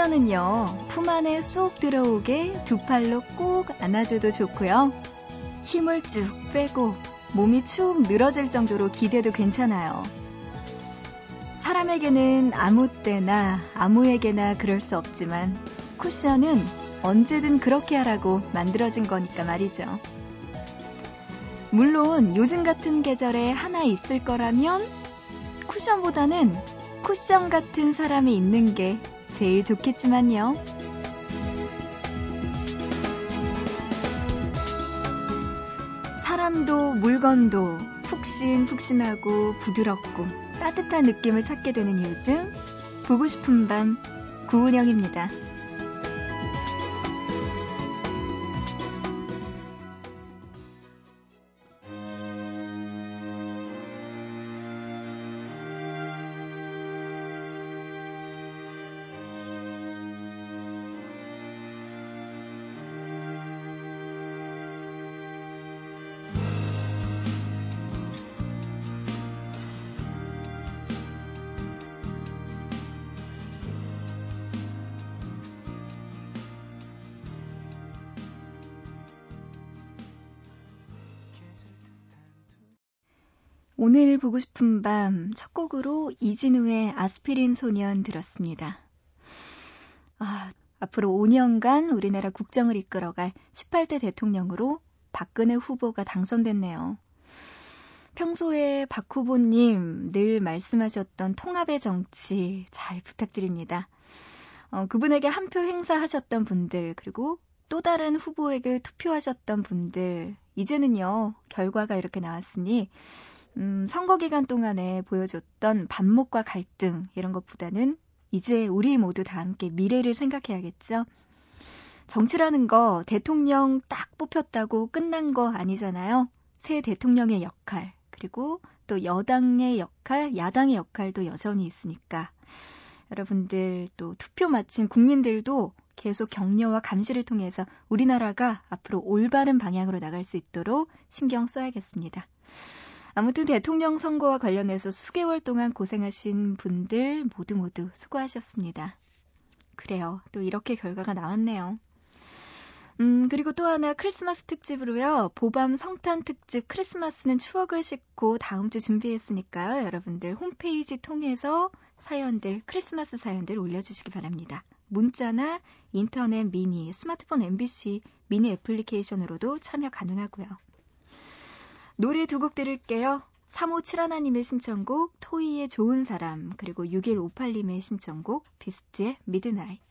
쿠션은요, 품 안에 쏙 들어오게 두 팔로 꼭 안아줘도 좋고요. 힘을 쭉 빼고 몸이 축 늘어질 정도로 기대도 괜찮아요. 사람에게는 아무 때나 아무에게나 그럴 수 없지만 쿠션은 언제든 그렇게 하라고 만들어진 거니까 말이죠. 물론 요즘 같은 계절에 하나 있을 거라면 쿠션보다는 쿠션 같은 사람이 있는 게 제일 좋겠지만요. 사람도 물건도 푹신푹신하고 부드럽고 따뜻한 느낌을 찾게 되는 요즘 보고 싶은 밤 구은영입니다. ' 오늘 보고 싶은 밤' 첫 곡으로 이진우의 '아스피린 소년' 들었습니다. 아, 앞으로 5년간 우리나라 국정을 이끌어갈 18대 대통령으로 박근혜 후보가 당선됐네요. 평소에 박 후보님 늘 말씀하셨던 통합의 정치 잘 부탁드립니다. 어, 그분에게 한 표 행사하셨던 분들, 그리고 또 다른 후보에게 투표하셨던 분들, 이제는요, 결과가 이렇게 나왔으니 음, 선거 기간 동안에 보여줬던 반목과 갈등 이런 것보다는 이제 우리 모두 다 함께 미래를 생각해야겠죠. 정치라는 거 대통령 딱 뽑혔다고 끝난 거 아니잖아요. 새 대통령의 역할, 그리고 또 여당의 역할, 야당의 역할도 여전히 있으니까. 여러분들 또 투표 마친 국민들도 계속 격려와 감시를 통해서 우리나라가 앞으로 올바른 방향으로 나갈 수 있도록 신경 써야겠습니다. 아무튼 대통령 선거와 관련해서 수개월 동안 고생하신 분들 모두 모두 수고하셨습니다. 그래요. 또 이렇게 결과가 나왔네요. 음, 그리고 또 하나 크리스마스 특집으로요. 보밤 성탄 특집 크리스마스는 추억을 싣고 다음 주 준비했으니까요. 여러분들 홈페이지 통해서 사연들, 크리스마스 사연들 올려주시기 바랍니다. 문자나 인터넷 미니, 스마트폰 MBC 미니 애플리케이션으로도 참여 가능하고요. 노래 두 곡 들을게요. 3571님의 신청곡 토이의 좋은 사람 그리고 6158님의 신청곡 비스트의 미드나잇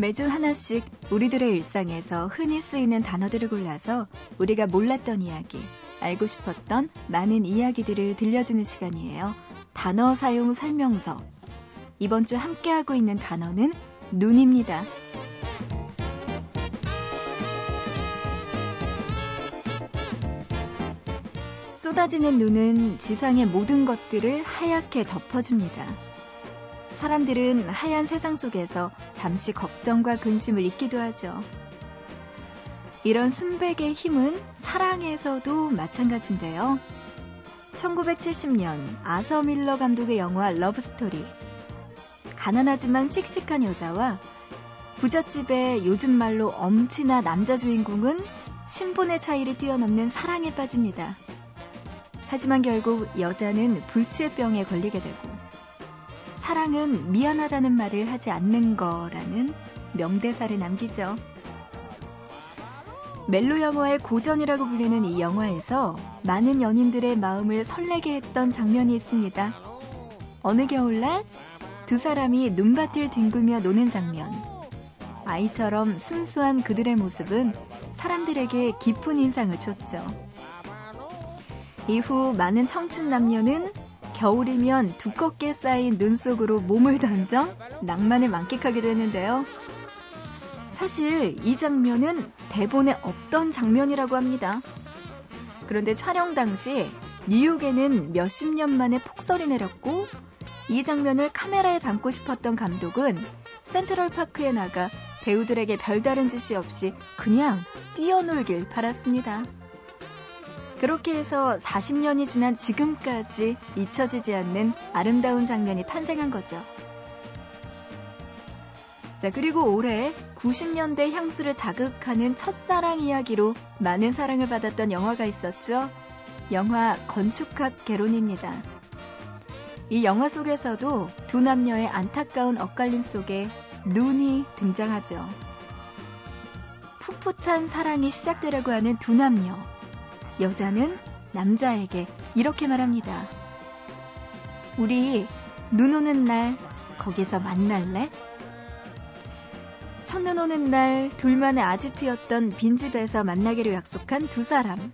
매주 하나씩 우리들의 일상에서 흔히 쓰이는 단어들을 골라서 우리가 몰랐던 이야기, 알고 싶었던 많은 이야기들을 들려주는 시간이에요. 단어 사용 설명서. 이번 주 함께하고 있는 단어는 눈입니다. 쏟아지는 눈은 지상의 모든 것들을 하얗게 덮어줍니다. 사람들은 하얀 세상 속에서 잠시 걱정과 근심을 잊기도 하죠. 이런 순백의 힘은 사랑에서도 마찬가지인데요. 1970년 아서 밀러 감독의 영화 러브스토리. 가난하지만 씩씩한 여자와 부잣집의 요즘 말로 엄친아 남자 주인공은 신분의 차이를 뛰어넘는 사랑에 빠집니다. 하지만 결국 여자는 불치의 병에 걸리게 되고 사랑은 미안하다는 말을 하지 않는 거라는 명대사를 남기죠. 멜로 영화의 고전이라고 불리는 이 영화에서 많은 연인들의 마음을 설레게 했던 장면이 있습니다. 어느 겨울날 두 사람이 눈밭을 뒹구며 노는 장면. 아이처럼 순수한 그들의 모습은 사람들에게 깊은 인상을 줬죠. 이후 많은 청춘 남녀는 겨울이면 두껍게 쌓인 눈 속으로 몸을 던져 낭만을 만끽하기도 했는데요. 사실 이 장면은 대본에 없던 장면이라고 합니다. 그런데 촬영 당시 뉴욕에는 몇십 년 만에 폭설이 내렸고 이 장면을 카메라에 담고 싶었던 감독은 센트럴 파크에 나가 배우들에게 별다른 지시 없이 그냥 뛰어놀길 바랐습니다. 그렇게 해서 40년이 지난 지금까지 잊혀지지 않는 아름다운 장면이 탄생한 거죠. 자, 그리고 올해 90년대 향수를 자극하는 첫사랑 이야기로 많은 사랑을 받았던 영화가 있었죠. 영화 건축학 개론입니다. 이 영화 속에서도 두 남녀의 안타까운 엇갈림 속에 눈이 등장하죠. 풋풋한 사랑이 시작되려고 하는 두 남녀. 여자는 남자에게 이렇게 말합니다. 우리 눈 오는 날 거기서 만날래? 첫눈 오는 날 둘만의 아지트였던 빈집에서 만나기로 약속한 두 사람.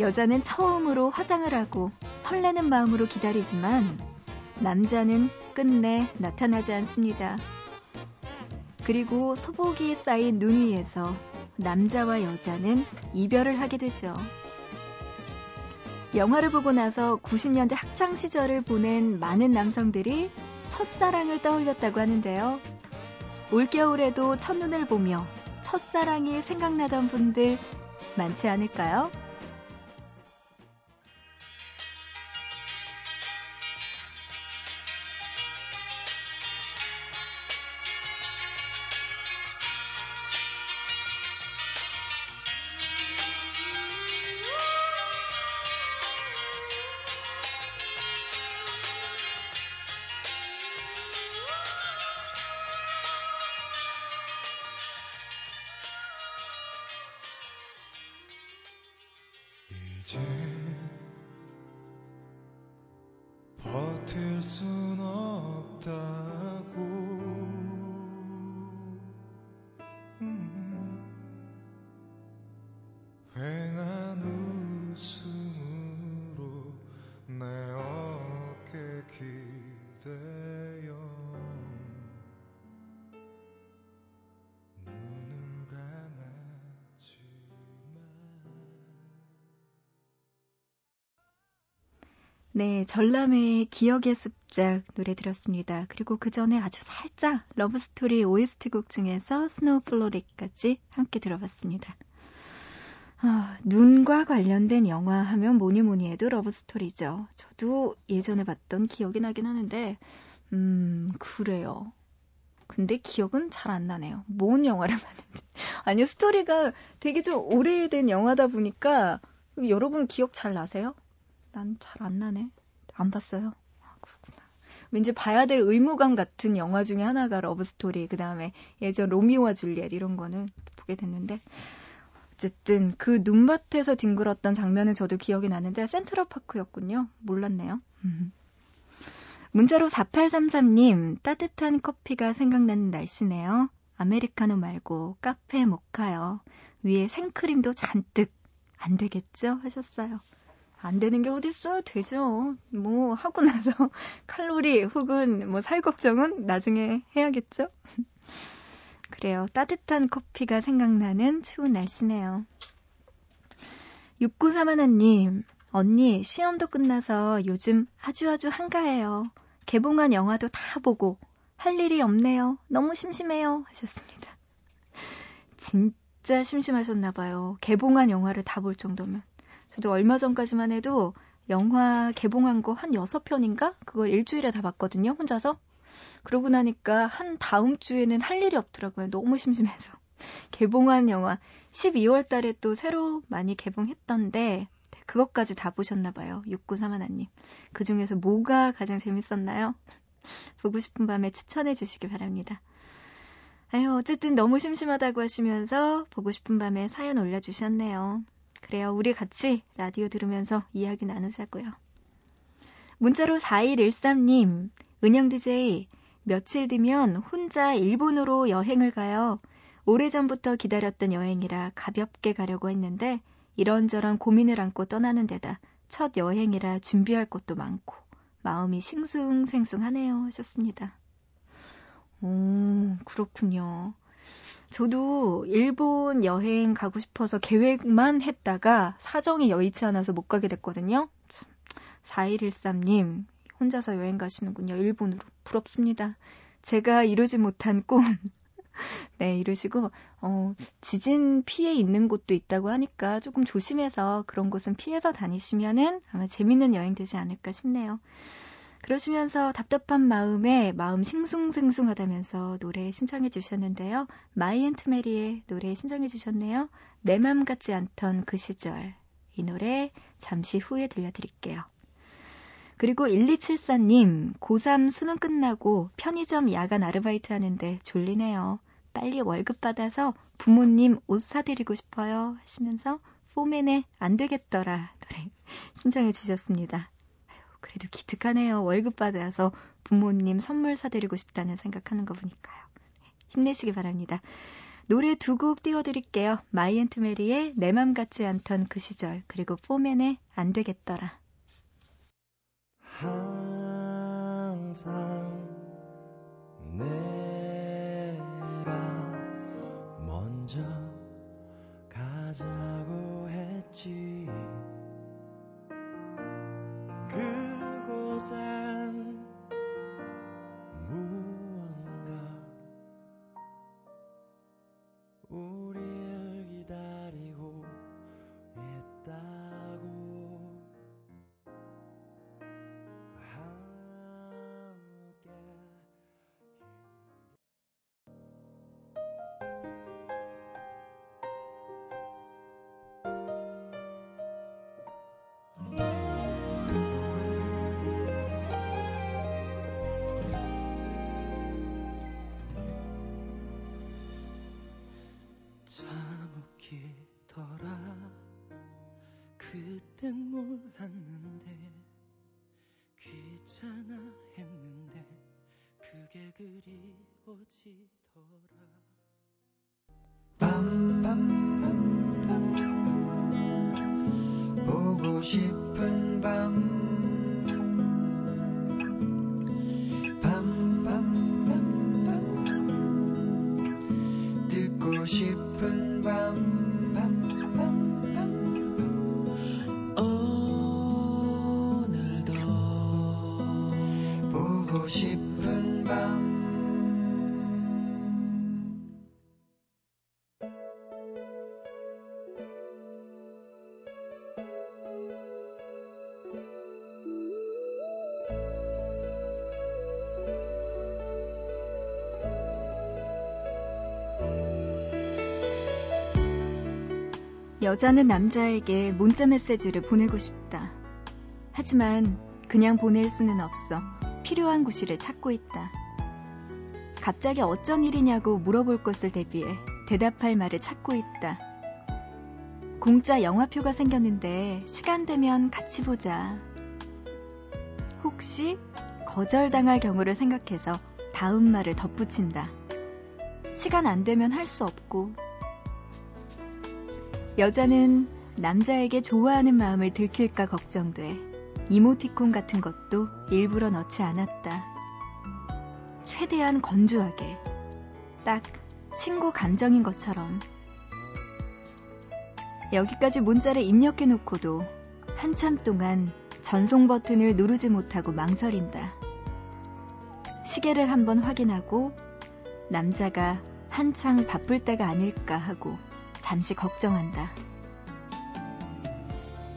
여자는 처음으로 화장을 하고 설레는 마음으로 기다리지만 남자는 끝내 나타나지 않습니다. 그리고 소복이 쌓인 눈 위에서 남자와 여자는 이별을 하게 되죠. 영화를 보고 나서 90년대 학창 시절을 보낸 많은 남성들이 첫사랑을 떠올렸다고 하는데요. 올겨울에도 첫눈을 보며 첫사랑이 생각나던 분들 많지 않을까요? 네, 전람회의 기억의 습작 노래 들었습니다. 그리고 그 전에 아주 살짝 러브스토리 OST 곡 중에서 Snow Frolic까지 함께 들어봤습니다. 아, 눈과 관련된 영화 하면 뭐니 뭐니 해도 러브스토리죠. 저도 예전에 봤던 기억이 나긴 하는데, 음, 그래요. 근데 기억은 잘 안 나네요. 뭔 영화를 봤는지. 아니, 스토리가 되게 좀 오래된 영화다 보니까, 여러분 기억 잘 나세요? 난 잘 안 나네. 안 봤어요. 아, 그렇구나. 왠지 봐야 될 의무감 같은 영화 중에 하나가 러브스토리, 그 다음에 예전 로미오와 줄리엣 이런 거는 보게 됐는데, 어쨌든 그 눈밭에서 뒹굴었던 장면은 저도 기억이 나는데 센트럴파크였군요. 몰랐네요. 문자로 4833님, 따뜻한 커피가 생각나는 날씨네요. 아메리카노 말고 카페 모카요. 위에 생크림도 잔뜩 안 되겠죠? 하셨어요. 안 되는 게 어딨어요? 되죠. 뭐 하고 나서 칼로리 혹은 뭐 살 걱정은 나중에 해야겠죠? 그래요. 따뜻한 커피가 생각나는 추운 날씨네요. 6931님, 언니, 시험도 끝나서 요즘 아주 아주 한가해요. 개봉한 영화도 다 보고 할 일이 없네요. 너무 심심해요. 하셨습니다. 진짜 심심하셨나봐요. 개봉한 영화를 다 볼 정도면. 저도 얼마 전까지만 해도 영화 개봉한 거 한 6편인가? 그걸 일주일에 다 봤거든요, 혼자서. 그러고 나니까 한 다음 주에는 할 일이 없더라고요. 너무 심심해서. 개봉한 영화 12월 달에 또 새로 많이 개봉했던데 그것까지 다 보셨나 봐요. 6931님. 그 중에서 뭐가 가장 재밌었나요? 보고 싶은 밤에 추천해 주시기 바랍니다. 아유, 어쨌든 너무 심심하다고 하시면서 보고 싶은 밤에 사연 올려주셨네요. 그래요. 우리 같이 라디오 들으면서 이야기 나누자고요. 문자로 4113님, 은영 DJ, 며칠 뒤면 혼자 일본으로 여행을 가요. 오래전부터 기다렸던 여행이라 가볍게 가려고 했는데 이런저런 고민을 안고 떠나는 데다 첫 여행이라 준비할 것도 많고 마음이 싱숭생숭하네요 하셨습니다. 오, 그렇군요. 저도 일본 여행 가고 싶어서 계획만 했다가 사정이 여의치 않아서 못 가게 됐거든요. 4113님, 혼자서 여행 가시는군요. 일본으로. 부럽습니다. 제가 이루지 못한 꿈. 네, 이러시고, 어, 지진 피해 있는 곳도 있다고 하니까 조금 조심해서 그런 곳은 피해서 다니시면은 아마 재밌는 여행 되지 않을까 싶네요. 그러시면서 답답한 마음에 마음 싱숭생숭하다면서 노래 신청해 주셨는데요. 마이 앤트 메리의 노래 신청해 주셨네요. 내 맘 같지 않던 그 시절. 이 노래 잠시 후에 들려드릴게요. 그리고 1274님, 고3 수능 끝나고 편의점 야간 아르바이트 하는데 졸리네요. 빨리 월급 받아서 부모님 옷 사드리고 싶어요. 하시면서 포맨의 안 되겠더라 노래 신청해 주셨습니다. 그래도 기특하네요. 월급 받아서 부모님 선물 사드리고 싶다는 생각하는 거 보니까요. 힘내시기 바랍니다. 노래 두 곡 띄워드릴게요. 마이앤트 메리의 내 맘 같지 않던 그 시절 그리고 포맨의 안 되겠더라. 항상 내가 먼저 가자고 했지 그 싶은 밤 여자는 남자에게 문자 메시지를 보내고 싶다. 하지만 그냥 보낼 수는 없어. 필요한 구실을 찾고 있다. 갑자기 어쩐 일이냐고 물어볼 것을 대비해 대답할 말을 찾고 있다. 공짜 영화표가 생겼는데 시간 되면 같이 보자. 혹시 거절당할 경우를 생각해서 다음 말을 덧붙인다. 시간 안 되면 할 수 없고. 여자는 남자에게 좋아하는 마음을 들킬까 걱정돼. 이모티콘 같은 것도 일부러 넣지 않았다. 최대한 건조하게. 딱 친구 감정인 것처럼. 여기까지 문자를 입력해 놓고도 한참 동안 전송 버튼을 누르지 못하고 망설인다. 시계를 한번 확인하고 남자가 한창 바쁠 때가 아닐까 하고 잠시 걱정한다.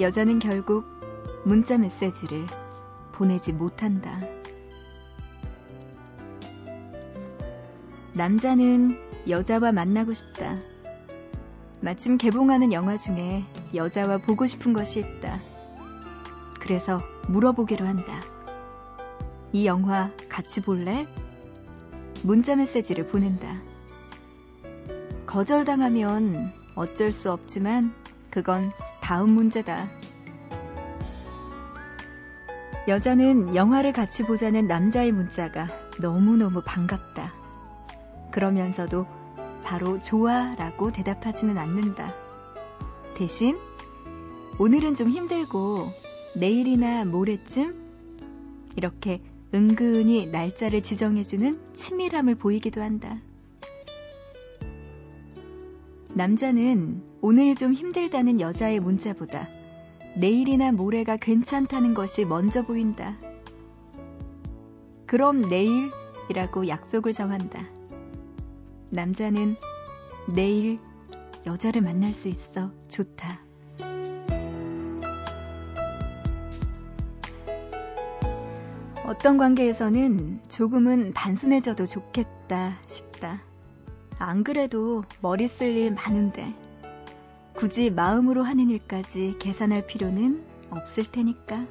여자는 결국 문자 메시지를 보내지 못한다. 남자는 여자와 만나고 싶다. 마침 개봉하는 영화 중에 여자와 보고 싶은 것이 있다. 그래서 물어보기로 한다. 이 영화 같이 볼래? 문자 메시지를 보낸다. 거절당하면 어쩔 수 없지만 그건 다음 문제다. 여자는 영화를 같이 보자는 남자의 문자가 너무너무 반갑다. 그러면서도 바로 좋아 라고 대답하지는 않는다. 대신 오늘은 좀 힘들고 내일이나 모레쯤 이렇게 은근히 날짜를 지정해주는 치밀함을 보이기도 한다. 남자는 오늘 좀 힘들다는 여자의 문자보다 내일이나 모레가 괜찮다는 것이 먼저 보인다. 그럼 내일이라고 약속을 정한다. 남자는 내일 여자를 만날 수 있어 좋다. 어떤 관계에서는 조금은 단순해져도 좋겠다 싶다. 안 그래도 머리 쓸 일 많은데 굳이 마음으로 하는 일까지 계산할 필요는 없을 테니까.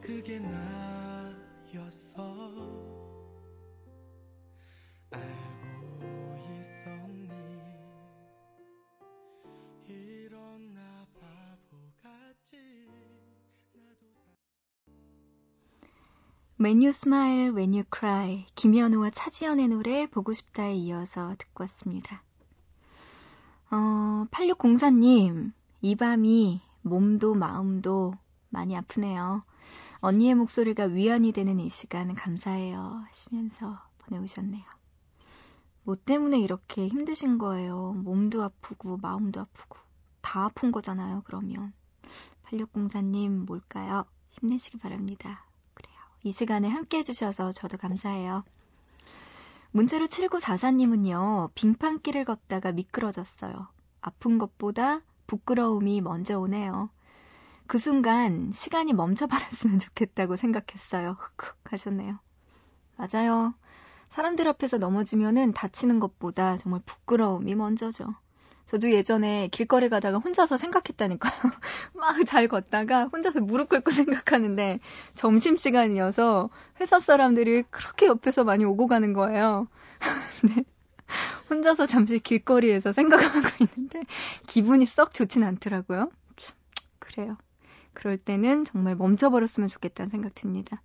그게 나였어. 알고 있었니? 이런 나 바보같이 나도 When You Smile, When You Cry 김현우와 차지연의 노래 보고 싶다에 이어서 듣고 왔습니다. 어, 8604님 이 밤이 몸도 마음도 많이 아프네요. 언니의 목소리가 위안이 되는 이 시간 감사해요. 하시면서 보내오셨네요. 뭐 때문에 이렇게 힘드신 거예요. 몸도 아프고 마음도 아프고 다 아픈 거잖아요. 그러면 8604님 뭘까요? 힘내시기 바랍니다. 그래요. 이 시간에 함께 해주셔서 저도 감사해요. 문자로 7944님은요. 빙판길을 걷다가 미끄러졌어요. 아픈 것보다 부끄러움이 먼저 오네요. 그 순간 시간이 멈춰버렸으면 좋겠다고 생각했어요. 흑흑 하셨네요. 맞아요. 사람들 앞에서 넘어지면은 다치는 것보다 정말 부끄러움이 먼저죠. 저도 예전에 길거리 가다가 혼자서 생각했다니까요. 막 잘 걷다가 혼자서 무릎 꿇고 생각하는데 점심시간이어서 회사 사람들이 그렇게 옆에서 많이 오고 가는 거예요. 네. 혼자서 잠시 길거리에서 생각하고 있는데 기분이 썩 좋진 않더라고요. 참, 그래요. 그럴 때는 정말 멈춰버렸으면 좋겠다는 생각 듭니다.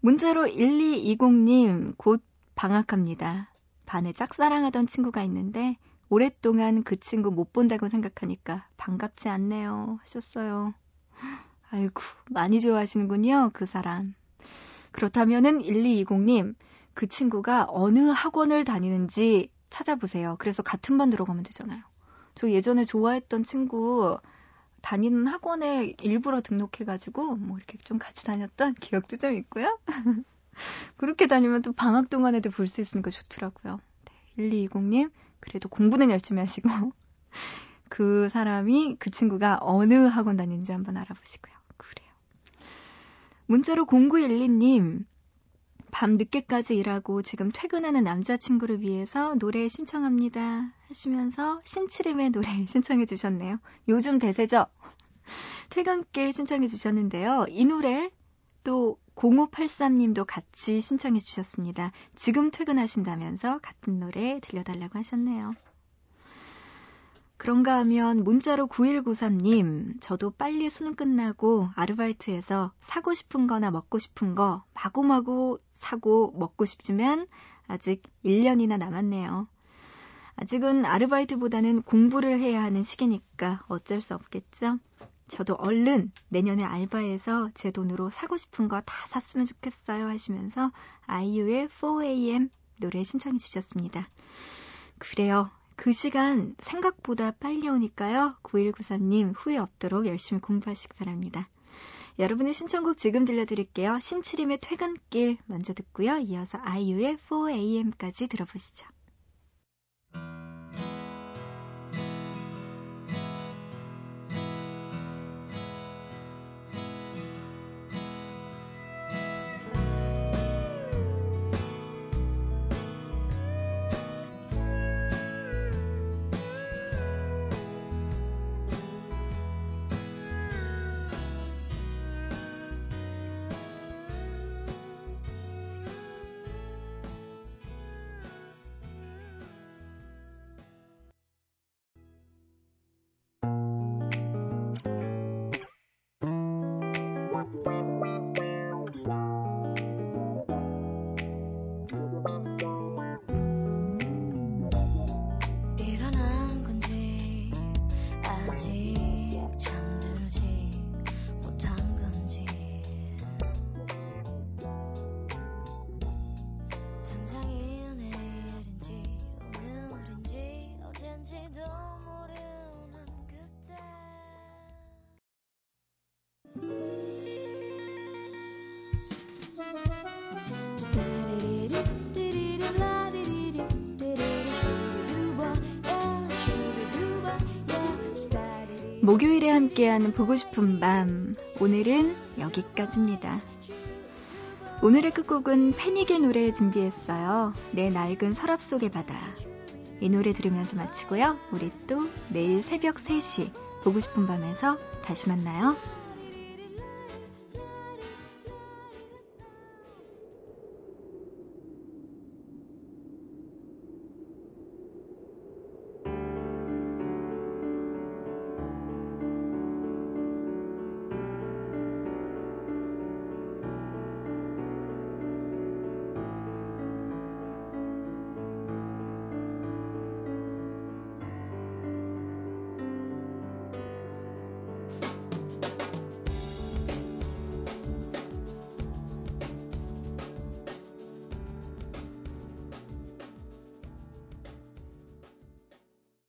문자로 1220님, 곧 방학합니다. 반에 짝사랑하던 친구가 있는데, 오랫동안 그 친구 못 본다고 생각하니까 반갑지 않네요. 하셨어요. 아이고, 많이 좋아하시는군요, 그 사람. 그렇다면은 1220님, 그 친구가 어느 학원을 다니는지 찾아보세요. 그래서 같은 반 들어가면 되잖아요. 저 예전에 좋아했던 친구 다니는 학원에 일부러 등록해가지고 뭐 이렇게 좀 같이 다녔던 기억도 좀 있고요. 그렇게 다니면 또 방학 동안에도 볼 수 있으니까 좋더라고요. 네, 1220님, 그래도 공부는 열심히 하시고, 그 사람이, 그 친구가 어느 학원 다니는지 한번 알아보시고요. 그래요. 문자로 0912님, 밤 늦게까지 일하고 지금 퇴근하는 남자친구를 위해서 노래 신청합니다. 하시면서 신치림의 노래 신청해 주셨네요. 요즘 대세죠? 퇴근길 신청해 주셨는데요. 이 노래 또 0583님도 같이 신청해 주셨습니다. 지금 퇴근하신다면서 같은 노래 들려달라고 하셨네요. 그런가 하면 문자로 9193님, 저도 빨리 수능 끝나고 아르바이트해서 사고 싶은 거나 먹고 싶은 거 마구마구 사고 먹고 싶지만 아직 1년이나 남았네요. 아직은 아르바이트보다는 공부를 해야 하는 시기니까 어쩔 수 없겠죠? 저도 얼른 내년에 알바해서 제 돈으로 사고 싶은 거 다 샀으면 좋겠어요 하시면서 아이유의 4am 노래 신청해 주셨습니다. 그래요. 그 시간 생각보다 빨리 오니까요. 9193님 후회 없도록 열심히 공부하시기 바랍니다. 여러분의 신청곡 지금 들려드릴게요. 신치림의 퇴근길 먼저 듣고요. 이어서 아이유의 4am까지 들어보시죠. 목요일에 함께하는 보고 싶은 밤. 오늘은 여기까지입니다. 오늘의 끝곡은 패닉의 노래 준비했어요. 내 낡은 서랍 속의 바다. 이 노래 들으면서 마치고요. 우리 또 내일 새벽 3시 보고 싶은 밤에서 다시 만나요.